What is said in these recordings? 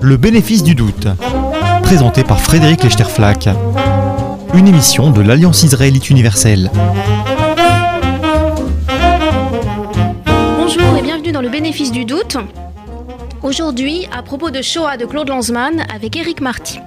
Le bénéfice du doute, présenté par Frédéric Lechterflack, une émission de l'Alliance israélite universelle. Bonjour et bienvenue dans le bénéfice du doute. Aujourd'hui, à propos de Shoah de Claude Lanzmann avec Eric Marty.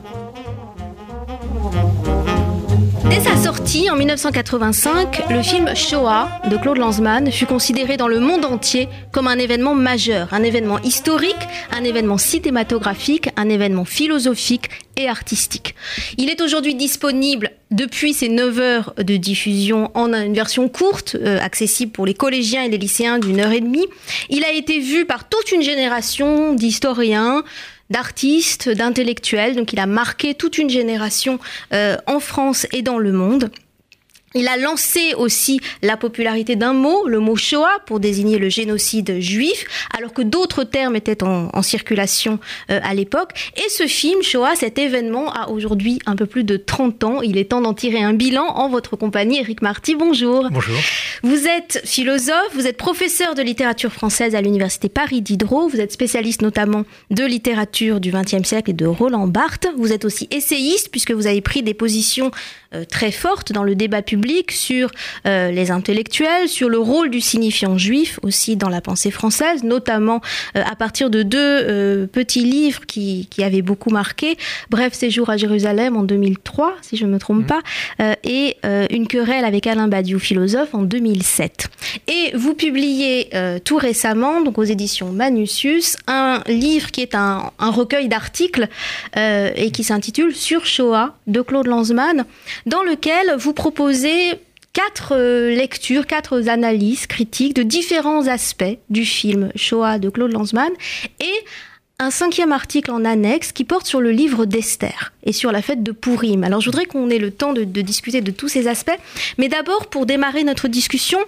En 1985, le film Shoah de Claude Lanzmann fut considéré dans le monde entier comme un événement majeur, un événement historique, un événement cinématographique, un événement philosophique et artistique. Il est aujourd'hui disponible depuis ses 9 heures de diffusion en une version courte, euh, accessible pour les collégiens et les lycéens d'une heure et demie. Il a été vu par toute une génération d'historiens, d'artistes, d'intellectuels. Donc il a marqué toute une génération euh, en France et dans le monde. Il a lancé aussi la popularité d'un mot, le mot Shoah, pour désigner le génocide juif, alors que d'autres termes étaient en, circulation euh, à l'époque. Et ce film, Shoah, cet événement, a aujourd'hui un peu plus de 30 ans. Il est temps d'en tirer un bilan en votre compagnie. Eric Marty, bonjour. Bonjour. Vous êtes philosophe, vous êtes professeur de littérature française à l'Université Paris Diderot, vous êtes spécialiste notamment de littérature du XXe siècle et de Roland Barthes. Vous êtes aussi essayiste, puisque vous avez pris des positions euh, très fortes dans le débat public sur euh, les intellectuels, sur le rôle du signifiant juif aussi dans la pensée française, notamment euh, à partir de deux euh, petits livres qui, qui, avaient beaucoup marqué, Bref séjour à Jérusalem en 2003, si je ne me trompe mmh. pas, et Une querelle avec Alain Badiou, philosophe, en 2007. Et vous publiez tout récemment, donc aux éditions Manusius, un livre qui est un, un recueil d'articles et qui s'intitule Sur Shoah de Claude Lanzmann, dans lequel vous proposez quatre euh, lectures, quatre analyses critiques de différents aspects du film Shoah de Claude Lanzmann et un cinquième article en annexe qui porte sur le livre d'Esther et sur la fête de Purim. Alors je voudrais qu'on ait le temps de, de, discuter de tous ces aspects, mais d'abord pour démarrer notre discussion,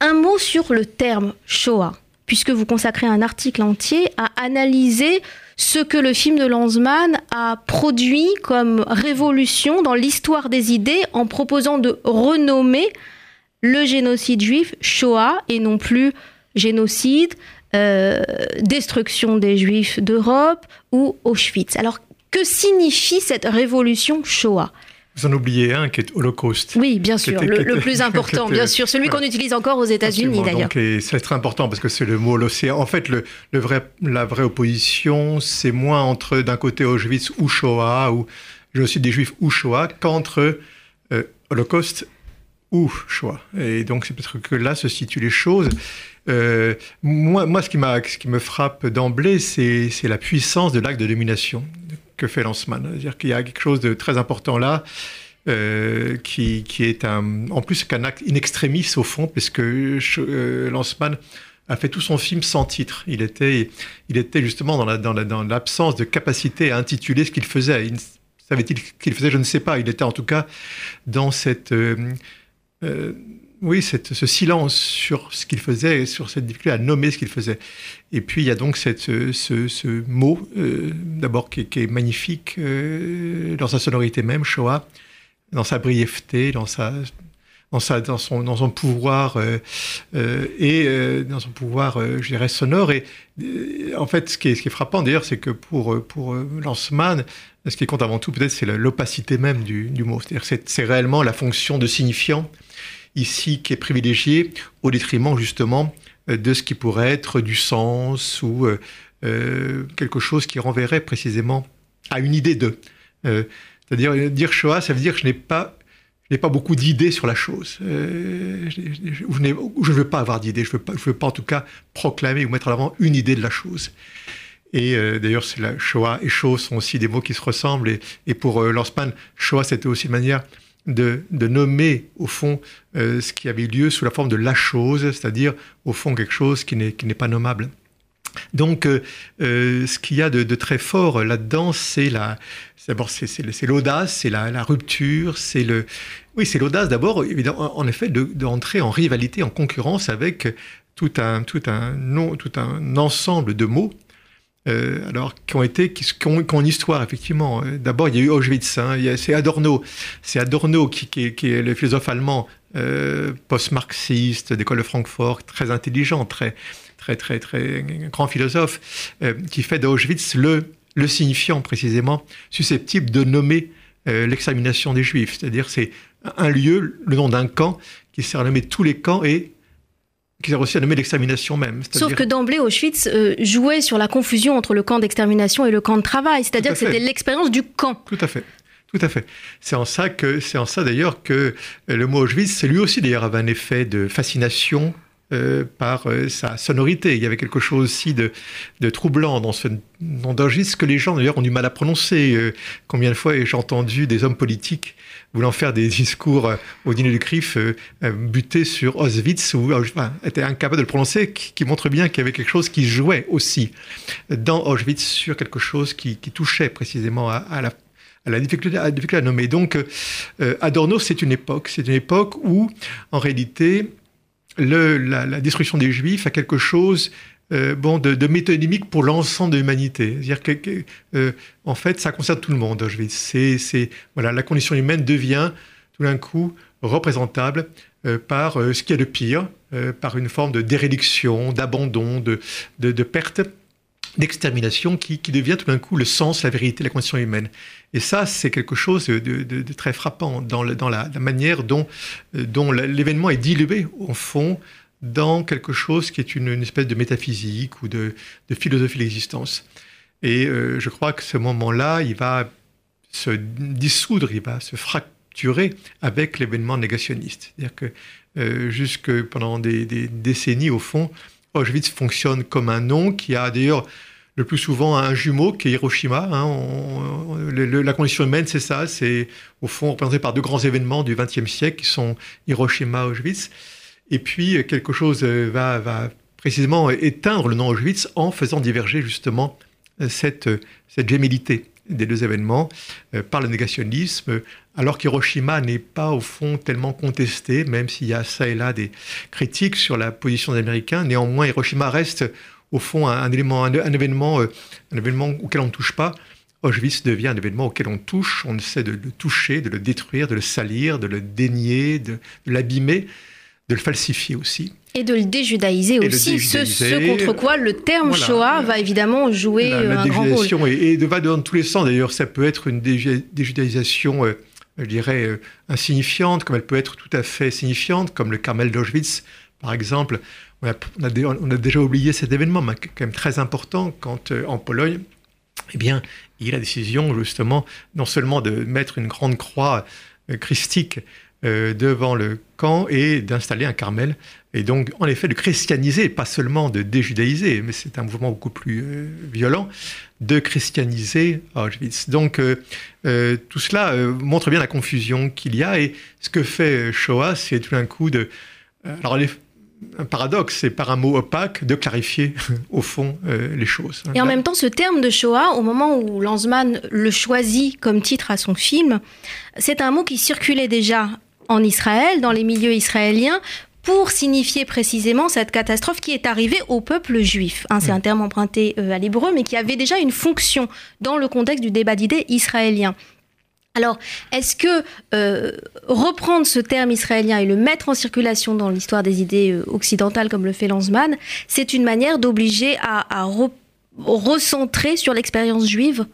un mot sur le terme Shoah, puisque vous consacrez un article entier à analyser ce que le film de Lanzmann a produit comme révolution dans l'histoire des idées en proposant de renommer le génocide juif Shoah et non plus génocide, euh, destruction des juifs d'Europe ou Auschwitz. Alors que signifie cette révolution Shoah? Vous en oubliez un qui est Holocauste. Oui, bien sûr, le, plus important, bien sûr, celui qu'on utilise encore aux États-Unis d'ailleurs. C'est très important parce que c'est le mot l'océan. En fait, le, vrai, la vraie opposition, c'est moins entre d'un côté Auschwitz ou Shoah, ou génocide des Juifs ou Shoah, qu'entre euh, Holocauste ou Shoah. Et donc c'est peut-être que là se situent les choses. Euh, moi, moi, ce qui, ce qui me frappe d'emblée, c'est la puissance de l'acte de domination que fait Lanzmann. C'est-à-dire qu'il y a quelque chose de très important là. Euh, qui, qui, est un, en plus qu'un acte in extremis au fond, puisque euh, a fait tout son film sans titre. Il était, il était justement dans, la, dans, la, dans l'absence de capacité à intituler ce qu'il faisait. savait-il qu'il faisait? Je ne sais pas. Il était en tout cas dans cette euh, euh oui, ce silence sur ce qu'il faisait, sur cette difficulté à nommer ce qu'il faisait. Et puis il y a donc ce, mot, euh, d'abord qui, est magnifique euh, dans sa sonorité même, Shoah, dans sa brièveté, dans son, pouvoir euh, et dans son pouvoir, je dirais, sonore. Et en fait, ce qui est, frappant d'ailleurs, c'est que pour, pour Lanzmann, ce qui compte avant tout, peut-être, c'est l'opacité même du, du mot. C'est-à-dire c'est réellement la fonction de signifiant ici qui est privilégié au détriment justement euh, de ce qui pourrait être du sens ou euh, euh, quelque chose qui renverrait précisément à une idée de. C'est-à-dire dire Shoah, ça veut dire que je n'ai pas pas beaucoup d'idées sur la chose. Euh, je, ne veux pas avoir d'idées. Je ne veux, veux, pas en tout cas proclamer ou mettre en avant une idée de la chose. Et d'ailleurs, Shoah et chose sont aussi des mots qui se ressemblent. Et, pour Lanzmann, Shoah, c'était aussi une manière de, nommer au fond euh, ce qui avait lieu sous la forme de la chose, c'est-à-dire au fond quelque chose qui n'est pas nommable. Donc, euh, euh, ce qu'il y a de, très fort là-dedans, c'est la, d'abord c'est l'audace, c'est la, rupture, c'est le, oui, c'est l'audace d'abord, évidemment, en effet, d'entrer en rivalité, en concurrence avec tout un, tout un, tout un ensemble de mots euh, alors qui ont été qui, ont, qui, ont, une histoire effectivement. Euh, d'abord il y a eu Auschwitz, hein, c'est Adorno, c'est Adorno qui, qui, est le philosophe allemand post-marxiste d'école de Francfort, très intelligent, très, très, très, très grand philosophe, qui fait d'Auschwitz le, le signifiant précisément susceptible de nommer l'extermination des Juifs. C'est-à-dire c'est un lieu, le nom d'un camp, qui sert à nommer tous les camps et qui sert aussi à nommer l'extermination même. Sauf que d'emblée, Auschwitz euh, jouait sur la confusion entre le camp d'extermination et le camp de travail, c'est-à-dire que c'était l'expérience du camp. Tout à fait. Tout à fait. C'est en ça que, c'est en ça d'ailleurs que euh, le mot Auschwitz, lui aussi d'ailleurs avait un effet de fascination euh, par sa sonorité. Il y avait quelque chose aussi de, troublant dans ce nom d'Auschwitz que les gens d'ailleurs ont du mal à prononcer. combien de fois ai-je entendu des hommes politiques voulant faire des discours euh, au dîner du CRIF euh, euh, butés sur Auschwitz ou enfin, était incapable de le prononcer, qui, montre bien qu'il y avait quelque chose qui jouait aussi dans Auschwitz sur quelque chose qui, touchait précisément à, la à la difficulté à, difficulté à nommer. Donc, Adorno, c'est une époque, c'est une époque où, en réalité, la, destruction des Juifs a quelque chose euh, bon, de, de, métonymique pour l'ensemble de l'humanité. C'est-à-dire que, euh, en fait, ça concerne tout le monde. C'est, c'est, voilà, la condition humaine devient tout d'un coup représentable euh, par ce qui est de pire, par une forme de dérédiction, d'abandon, de, de perte d'extermination qui, qui, devient tout d'un coup le sens, la vérité, la condition humaine. Et ça, c'est quelque chose de, de, très frappant dans, la, manière dont, dont l'événement est dilué, au fond, dans quelque chose qui est une, espèce de métaphysique ou de, philosophie de l'existence. Et euh, je crois que ce moment-là, il va se dissoudre, il va se fracturer avec l'événement négationniste. C'est-à-dire que euh, jusque pendant des, décennies, au fond, Auschwitz fonctionne comme un nom qui a d'ailleurs le plus souvent un jumeau qui est Hiroshima. Hein. la condition humaine, c'est ça, c'est au fond représenté par deux grands événements du XXe siècle qui sont Hiroshima, Auschwitz. Et puis, quelque chose euh, va, va précisément éteindre le nom Auschwitz en faisant diverger justement euh, cette, euh, cette des deux événements par le négationnisme, alors qu'Hiroshima n'est pas au fond tellement contesté, même s'il y a ça et là des critiques sur la position des Américains. Néanmoins, Hiroshima reste au fond un, élément, un, événement, un événement auquel on ne touche pas. Auschwitz devient un événement auquel on touche, on essaie de le toucher, de le détruire, de le salir, de le dénier, de l'abîmer de le falsifier aussi. Et de le déjudaïser aussi, Ce, contre quoi le terme Shoah va évidemment jouer euh, un grand rôle. Et, et de, va dans tous les sens. D'ailleurs, ça peut être une déjudaïsation, euh, je dirais, euh, insignifiante, comme elle peut être tout à fait signifiante, comme le Carmel d'Auschwitz, par exemple. On a, déjà oublié cet événement, mais quand même très important, quand en Pologne, eh bien, il y a la décision justement non seulement de mettre une grande croix christique euh, devant le camp et d'installer un Carmel. Et donc, en effet, de christianiser, pas seulement de déjudaïser, mais c'est un mouvement beaucoup plus euh, violent, de christianiser Auschwitz. Donc, euh, tout cela montre bien la confusion qu'il y a. Et ce que fait Shoah, c'est tout d'un coup de... alors, un paradoxe, c'est par un mot opaque de clarifier au fond les choses. Et en même temps, ce terme de Shoah, au moment où Lanzmann le choisit comme titre à son film, c'est un mot qui circulait déjà en Israël, dans les milieux israéliens, pour signifier précisément cette catastrophe qui est arrivée au peuple juif. Hein, c'est un terme emprunté euh, à l'hébreu, mais qui avait déjà une fonction dans le contexte du débat d'idées israélien. Alors, est-ce que euh, reprendre ce terme israélien et le mettre en circulation dans l'histoire des idées euh, occidentales, comme le fait Lanzmann, c'est une manière d'obliger à, recentrer sur l'expérience juive?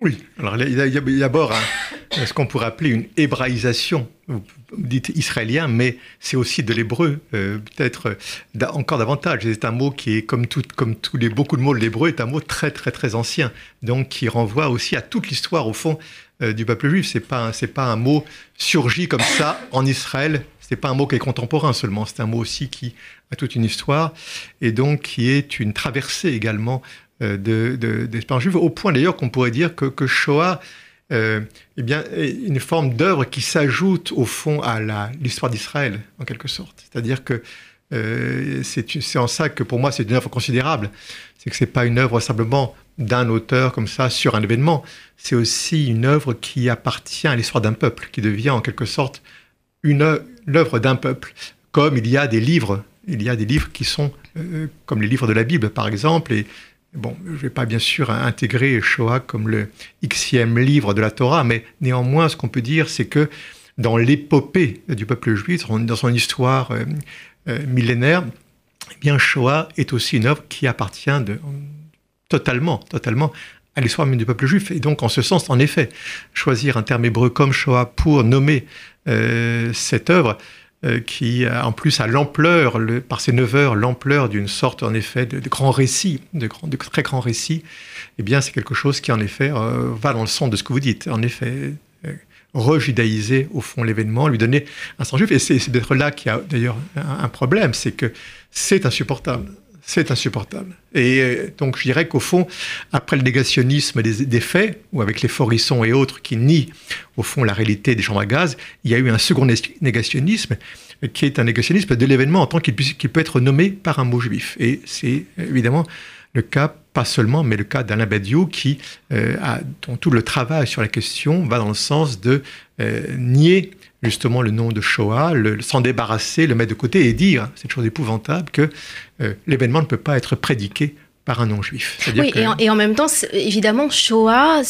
Oui, alors il y a, d'abord ce qu'on pourrait appeler une hébraïsation, vous dites israélien, mais c'est aussi de l'hébreu, euh, peut-être euh, encore davantage. C'est un mot qui est, comme, tout, comme tous les, beaucoup de mots de l'hébreu, est un mot très très très ancien, donc qui renvoie aussi à toute l'histoire, au fond, euh, du peuple juif. C'est pas, c'est pas un mot surgi comme ça en Israël, c'est pas un mot qui est contemporain seulement, c'est un mot aussi qui a toute une histoire, et donc qui est une traversée également d'expérience de, juive, au point d'ailleurs qu'on pourrait dire que, que Shoah euh, eh bien, une forme d'œuvre qui s'ajoute au fond à l'histoire d'Israël, en quelque sorte. C'est-à-dire que euh, c'est en ça que pour moi c'est une œuvre considérable. C'est que c'est pas une œuvre simplement d'un auteur comme ça sur un événement. C'est aussi une œuvre qui appartient à l'histoire d'un peuple, qui devient en quelque sorte l'œuvre d'un peuple, comme il y a des livres. Il y a des livres qui sont euh, comme les livres de la Bible, par exemple, et Bon, je ne vais pas bien sûr intégrer Shoah comme le xème livre de la Torah, mais néanmoins, ce qu'on peut dire, c'est que dans l'épopée du peuple juif, dans son histoire millénaire, eh bien Shoah est aussi une œuvre qui appartient totalement, totalement à l'histoire même du peuple juif. Et donc, en ce sens, en effet, choisir un terme hébreu comme Shoah pour nommer euh, cette œuvre, euh, qui en plus a l'ampleur, par ses neuf heures, l'ampleur d'une sorte, en effet, de, grand récit, de, de, très grand récit, eh bien, c'est quelque chose qui, en effet, euh, va dans le sens de ce que vous dites. En effet, rejudaïser, au fond, l'événement, lui donner un sens juif. Et c'est peut-être là qu'il y a d'ailleurs un problème, c'est que c'est insupportable c'est insupportable. Et euh, donc je dirais qu'au fond, après le négationnisme des, faits, ou avec les forissons et autres qui nient au fond la réalité des chambres à gaz, il y a eu un second négationnisme qui est un négationnisme de l'événement en tant qu'il peut être nommé par un mot juif. Et c'est évidemment le cas, pas seulement, mais le cas d'Alain Badiou, qui, euh, a, dont tout le travail sur la question va dans le sens de euh, nier justement le nom de Shoah, s'en débarrasser, le mettre de côté et dire, cette chose épouvantable, que euh, l'événement ne peut pas être prédiqué par un non-juif. Oui, et, en, même temps, évidemment, Shoah,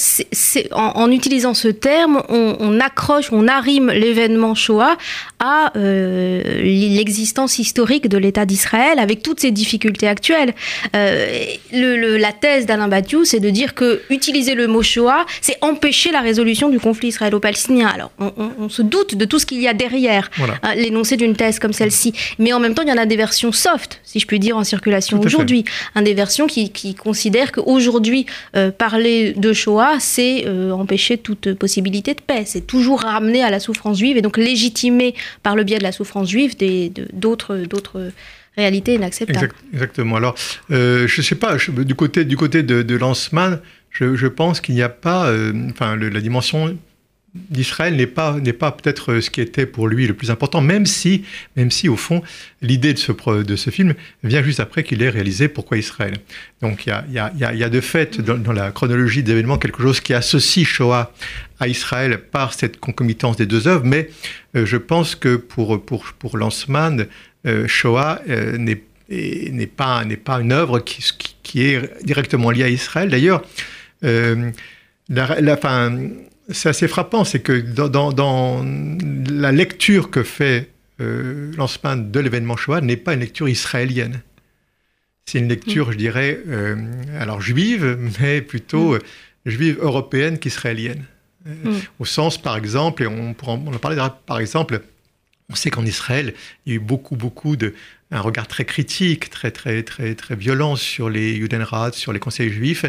en, utilisant ce terme, on, accroche, on arrime l'événement Shoah à euh, l'existence historique de l'État d'Israël avec toutes ses difficultés actuelles. Euh, le, la thèse d'Alain Badiou, c'est de dire que utiliser le mot Shoah, c'est empêcher la résolution du conflit israélo-palestinien. Alors, on, se doute de tout ce qu'il y a derrière hein, l'énoncé d'une thèse comme celle-ci, mais en même temps, il y en a des versions soft, si je puis dire, en circulation aujourd'hui, un des versions qui, considère qu'aujourd'hui, euh, parler de Shoah, c'est euh, empêcher toute possibilité de paix. C'est toujours ramener à la souffrance juive et donc légitimer par le biais de la souffrance juive d'autres d'autres réalités inacceptables. exactement. Alors, euh, je ne sais pas, du côté, du côté de, de Lanzmann, je, pense qu'il n'y a pas, enfin, la dimension d'Israël n'est pas, n'est pas peut-être ce qui était pour lui le plus important, même si, même si au fond, l'idée de ce, de ce film vient juste après qu'il ait réalisé Pourquoi Israël. Donc il y a, y, a, y a, de fait dans, la chronologie d'événements quelque chose qui associe Shoah à Israël par cette concomitance des deux œuvres, mais euh, je pense que pour, pour, pour euh, Shoah euh, n'est n'est pas, pas une œuvre qui, qui, est directement liée à Israël. D'ailleurs, la, fin, c'est assez frappant, c'est que dans, la lecture que fait euh, de l'événement Shoah n'est pas une lecture israélienne. C'est une lecture, je dirais, euh, alors juive, mais plutôt mm. euh, juive européenne qu'israélienne. Euh, mm. Au sens, par exemple, et on, pourra, on en parler par exemple, on sait qu'en Israël, il y a eu beaucoup, beaucoup de, un regard très critique, très, très, très, très violent sur les Judenrat, sur les conseils juifs.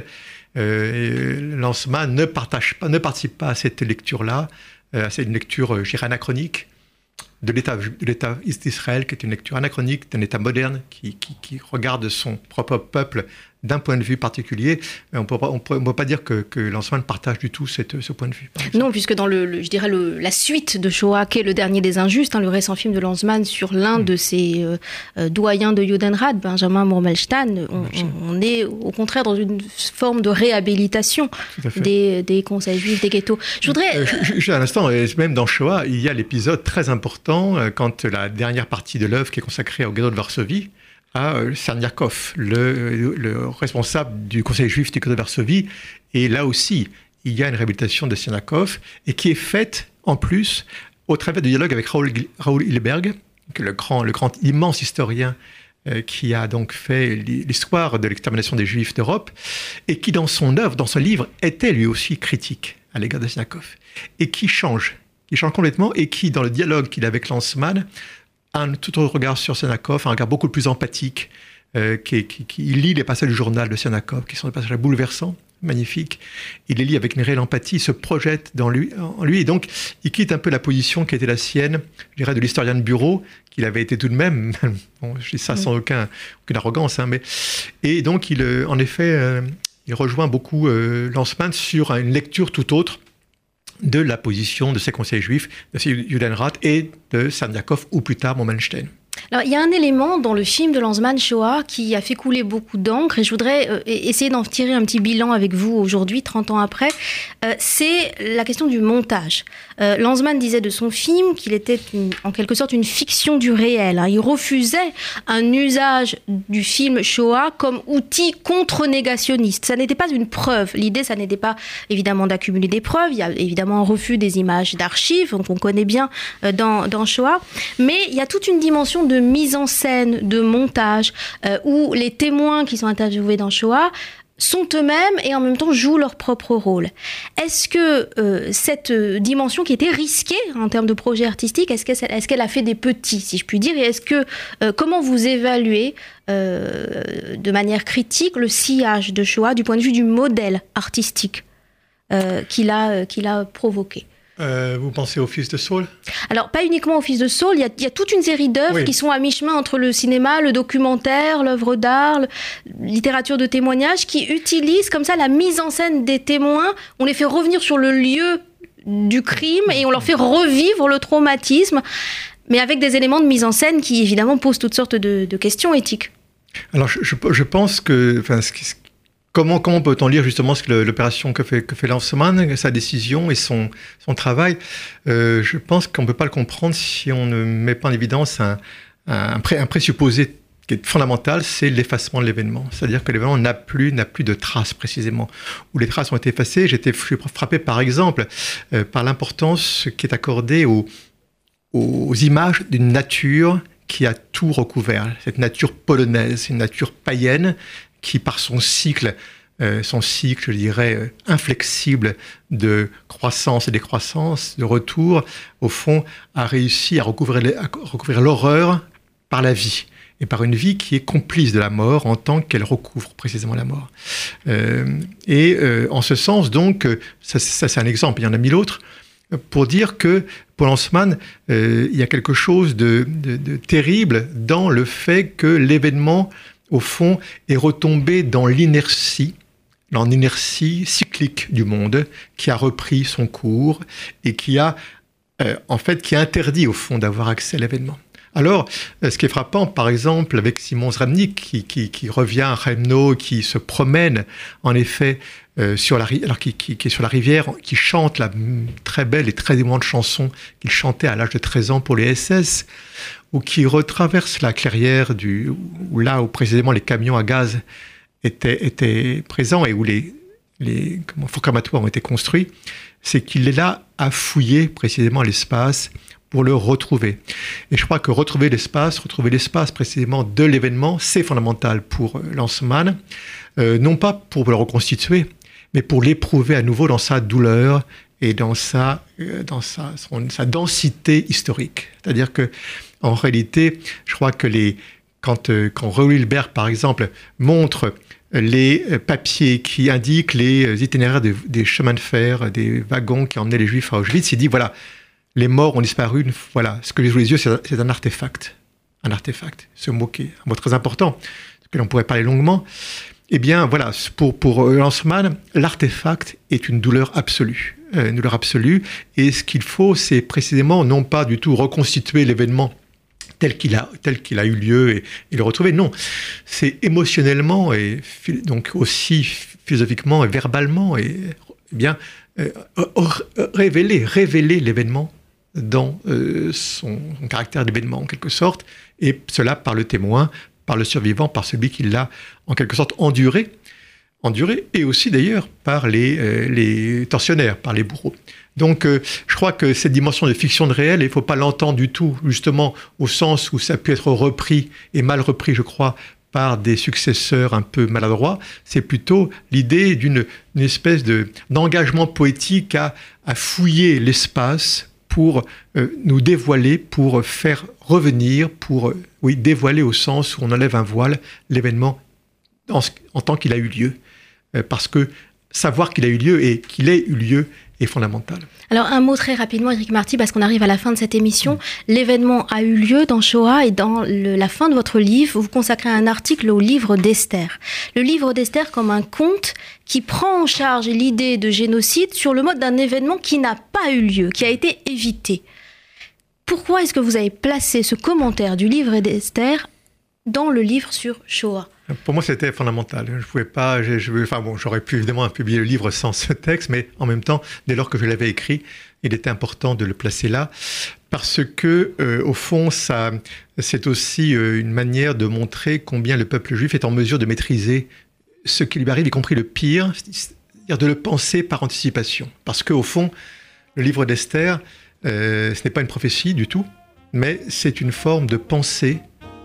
Euh, Lancement ne, partage pas, ne participe pas à cette lecture-là. Euh, c'est une lecture, euh, je anachronique de l'État d'Israël, qui est une lecture anachronique d'un État moderne qui, regarde son propre peuple d'un point de vue particulier. Mais on ne peut pas dire que, que partage du tout cette, ce point de vue. Non, puisque dans le, je dirais le, la suite de Shoah, qui est le dernier des injustes, hein, le récent film de Lanzmann sur l'un mm. de ses euh, euh, doyens de Judenrat, Benjamin Murmelstein, on, est au contraire dans une forme de réhabilitation des, des, conseils juifs, des ghettos. Je voudrais... Euh, à l'instant, même dans Shoah, il y a l'épisode très important quand la dernière partie de l'œuvre qui est consacrée au ghetto de Varsovie, à Sarniakov, le, le, responsable du Conseil juif du de Varsovie. Et là aussi, il y a une réhabilitation de Sarniakov et qui est faite en plus au travers du dialogue avec Raoul, Raoul Hilberg, le grand, le grand immense historien euh, qui a donc fait l'histoire de l'extermination des Juifs d'Europe, et qui dans son œuvre, dans son livre, était lui aussi critique à l'égard de Sarniakov, et qui change, qui change complètement, et qui, dans le dialogue qu'il a avec Lanzmann, un tout autre regard sur Senakov, un regard beaucoup plus empathique, euh, qui, lit les passages du journal de Senakov, qui sont des passages bouleversants, magnifiques. Il les lit avec une réelle empathie, il se projette dans lui, en lui, et donc il quitte un peu la position qui était la sienne, je dirais, de l'historien de bureau, qu'il avait été tout de même. bon, je dis ça sans aucun, aucune arrogance, hein, mais et donc il, euh, en effet, euh, il rejoint beaucoup Lanzmann sur une lecture tout autre de la position de ces conseils juifs, de Judenrat et de Sarniakov ou plus tard Momenstein. Alors, il y a un élément dans le film de Lanzmann Shoah qui a fait couler beaucoup d'encre et je voudrais euh, essayer d'en tirer un petit bilan avec vous aujourd'hui, 30 ans après. Euh, c'est la question du montage. Euh, Lanzmann disait de son film qu'il était en quelque sorte une fiction du réel. Hein. Il refusait un usage du film Shoah comme outil contre-négationniste. Ça n'était pas une preuve. L'idée, ça n'était pas évidemment d'accumuler des preuves. Il y a évidemment un refus des images d'archives qu'on connaît bien dans, dans Shoah. Mais il y a toute une dimension de mise en scène, de montage, euh, où les témoins qui sont interviewés dans Shoah sont eux-mêmes et en même temps jouent leur propre rôle. Est-ce que euh, cette dimension qui était risquée en termes de projet artistique, est-ce qu'elle a fait des petits, si je puis dire, et est-ce que euh, comment vous évaluez de manière critique le sillage de Shoah du point de vue du modèle artistique qu'il a provoqué? Euh, vous pensez au Fils de Saul? Alors, pas uniquement au Fils de Saul, il y a, toute une série d'œuvres qui sont à mi-chemin entre le cinéma, le documentaire, l'œuvre d'art, la littérature de témoignage, qui utilisent comme ça la mise en scène des témoins. On les fait revenir sur le lieu du crime et on leur fait revivre le traumatisme, mais avec des éléments de mise en scène qui évidemment posent toutes sortes de, questions éthiques. Alors, je, je pense que enfin, ce, Comment, peut-on lire justement l'opération que fait, que fait sa décision et son, travail? Euh, Je pense qu'on ne peut pas le comprendre si on ne met pas en évidence un, présupposé qui est fondamental, c'est l'effacement de l'événement. C'est-à-dire que l'événement n'a plus, plus de traces précisément. Où les traces ont été effacées, j'étais frappé par exemple euh, par l'importance qui est accordée aux, aux images d'une nature qui a tout recouvert. Cette nature polonaise, une nature païenne qui, par son cycle, euh, son cycle, je dirais, euh, inflexible de croissance et décroissance, de retour, au fond, a réussi à recouvrir l'horreur par la vie et par une vie qui est complice de la mort en tant qu'elle recouvre précisément la mort. Euh, et en ce sens, donc, ça, c'est un exemple, il y en a mille autres, pour dire que pour Lanzmann, il y a quelque chose de, de terrible dans le fait que l'événement au fond, est retombé dans l'inertie, dans l'inertie cyclique du monde, qui a repris son cours et qui a, euh, en fait, qui interdit, au fond, d'avoir accès à l'événement. Alors, euh, ce qui est frappant, par exemple, avec Simon Zramnik, qui, revient à Remno, qui se promène, en effet, sur la, alors qui, est sur la rivière, qui chante la très belle et très émouvante chanson qu'il chantait à l'âge de 13 ans pour les SS, ou qui retraverse la clairière du, où là où précisément les camions à gaz étaient, étaient présents et où les, les crématoires ont été construits, c'est qu'il est là à fouiller précisément l'espace pour le retrouver. Et je crois que retrouver l'espace, retrouver l'espace précisément de l'événement, c'est fondamental pour Lanceman, euh, non pas pour le reconstituer, mais pour l'éprouver à nouveau dans sa douleur et dans sa, euh, dans sa, densité historique. C'est-à-dire que en réalité, je crois que les, quand, euh, quand Hilbert, par exemple, montre les euh, papiers qui indiquent les itinéraires des chemins de fer, des wagons qui emmenaient les Juifs à Auschwitz, il dit voilà, les morts ont disparu. Voilà, ce que j'ai sous les yeux, c'est un artefact. Un artefact. Ce mot qui est un mot très important, que l'on pourrait parler longuement. Eh bien, voilà, pour, pour Lanzmann, l'artefact est une douleur absolue. une douleur absolue. Et ce qu'il faut, c'est précisément non pas du tout reconstituer l'événement tel qu'il a, eu lieu et, le retrouver. Non, c'est émotionnellement et donc aussi philosophiquement et verbalement et eh bien euh, révéler, révéler l'événement dans euh, son, caractère d'événement en quelque sorte, et cela par le témoin, par le survivant, par celui qui l'a en quelque sorte enduré, enduré, et aussi d'ailleurs par les, euh, les tortionnaires, par les bourreaux. Donc, euh, je crois que cette dimension de fiction de réel, il ne faut pas l'entendre du tout, justement, au sens où ça peut être repris et mal repris, je crois, par des successeurs un peu maladroits. C'est plutôt l'idée d'une espèce de d'engagement poétique à, fouiller l'espace pour euh, nous dévoiler, pour faire revenir, pour euh, oui dévoiler au sens où on enlève un voile l'événement en, en, tant qu'il a eu lieu, parce que savoir qu'il a eu lieu et qu'il ait eu lieu Alors un mot très rapidement, Eric Marty, parce qu'on arrive à la fin de cette émission. L'événement a eu lieu dans Shoah et dans la fin de votre livre, vous consacrez un article au livre d'Esther. Le livre d'Esther comme un conte qui prend en charge l'idée de génocide sur le mode d'un événement qui n'a pas eu lieu, qui a été évité. pourquoi est-ce que vous avez placé ce commentaire du livre d'Esther dans le livre sur Shoah? Pour moi, c'était fondamental. Je pouvais pas, enfin bon, j'aurais pu évidemment publier le livre sans ce texte, mais en même temps, dès lors que je l'avais écrit, il était important de le placer là, parce que euh, au fond, ça, c'est aussi euh, une manière de montrer combien le peuple juif est en mesure de maîtriser ce qui lui arrive, y compris le pire, c'est-à-dire de le penser par anticipation. Parce qu'au fond, le livre d'Esther, euh, ce n'est pas une prophétie du tout, mais c'est une forme de pensée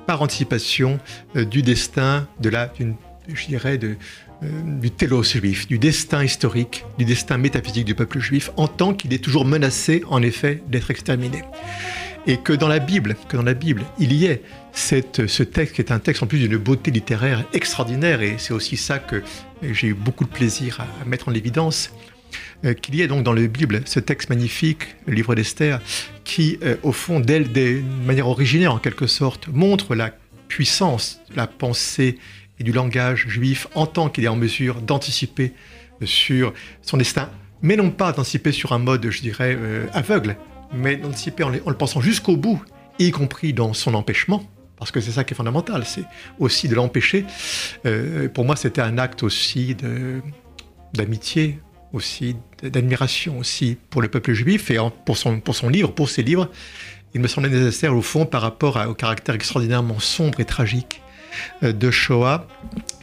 par anticipation euh, du destin de la, je dirais, euh, du télos juif, du destin historique, du destin métaphysique du peuple juif, en tant qu'il est toujours menacé, en effet, d'être exterminé. Et que dans la Bible, que dans la il y ait ce texte qui est un texte en plus d'une beauté littéraire extraordinaire, et c'est aussi ça que j'ai eu beaucoup de plaisir à, mettre en évidence, qu'il y ait donc dans la Bible ce texte magnifique, le livre d'Esther, qui, euh, au fond, d'elle, de manière originaire en quelque sorte, montre la puissance la pensée et du langage juif en tant qu'il est en mesure d'anticiper sur son destin, mais non pas d'anticiper sur un mode, je dirais, euh, aveugle, mais d'anticiper en, le pensant jusqu'au bout, y compris dans son empêchement, parce que c'est ça qui est fondamental, c'est aussi de l'empêcher. pour moi, c'était un acte aussi d'amitié aussi, d'admiration aussi pour le peuple juif et pour son, pour son livre, pour ses livres. Il me semblait nécessaire, au fond, par rapport au caractère extraordinairement sombre et tragique euh, de Shoah,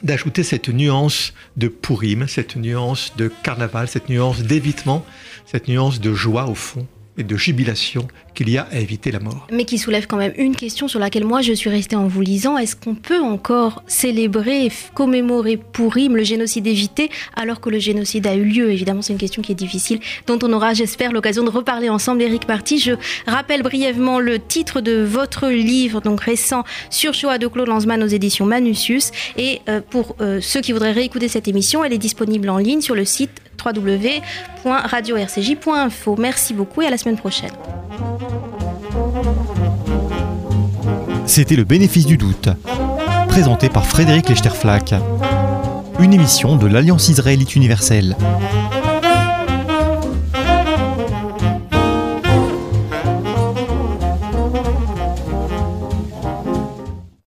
d'ajouter cette nuance de Purim, cette nuance de carnaval, cette nuance d'évitement, cette nuance de joie, au fond, et de jubilation qu'il y a à éviter la mort. Mais qui soulève quand même une question sur laquelle moi je suis restée en vous lisant. Est-ce qu'on peut encore célébrer commémorer Pourim, le génocide évité, alors que le génocide a eu lieu? Évidemment, c'est une question qui est difficile, dont on aura, j'espère, l'occasion de reparler ensemble. Eric Party, je rappelle brièvement le titre de votre livre, donc récent, sur Shoah de Claude Lanzmann aux éditions Manusius. Et euh, pour euh, ceux qui voudraient réécouter cette émission, elle est disponible en ligne sur le site www.radio-rcj.info. Merci beaucoup et à la semaine prochaine. C'était le bénéfice du doute, présenté par Frédéric Lechterflack, une émission de l'Alliance israélite universelle.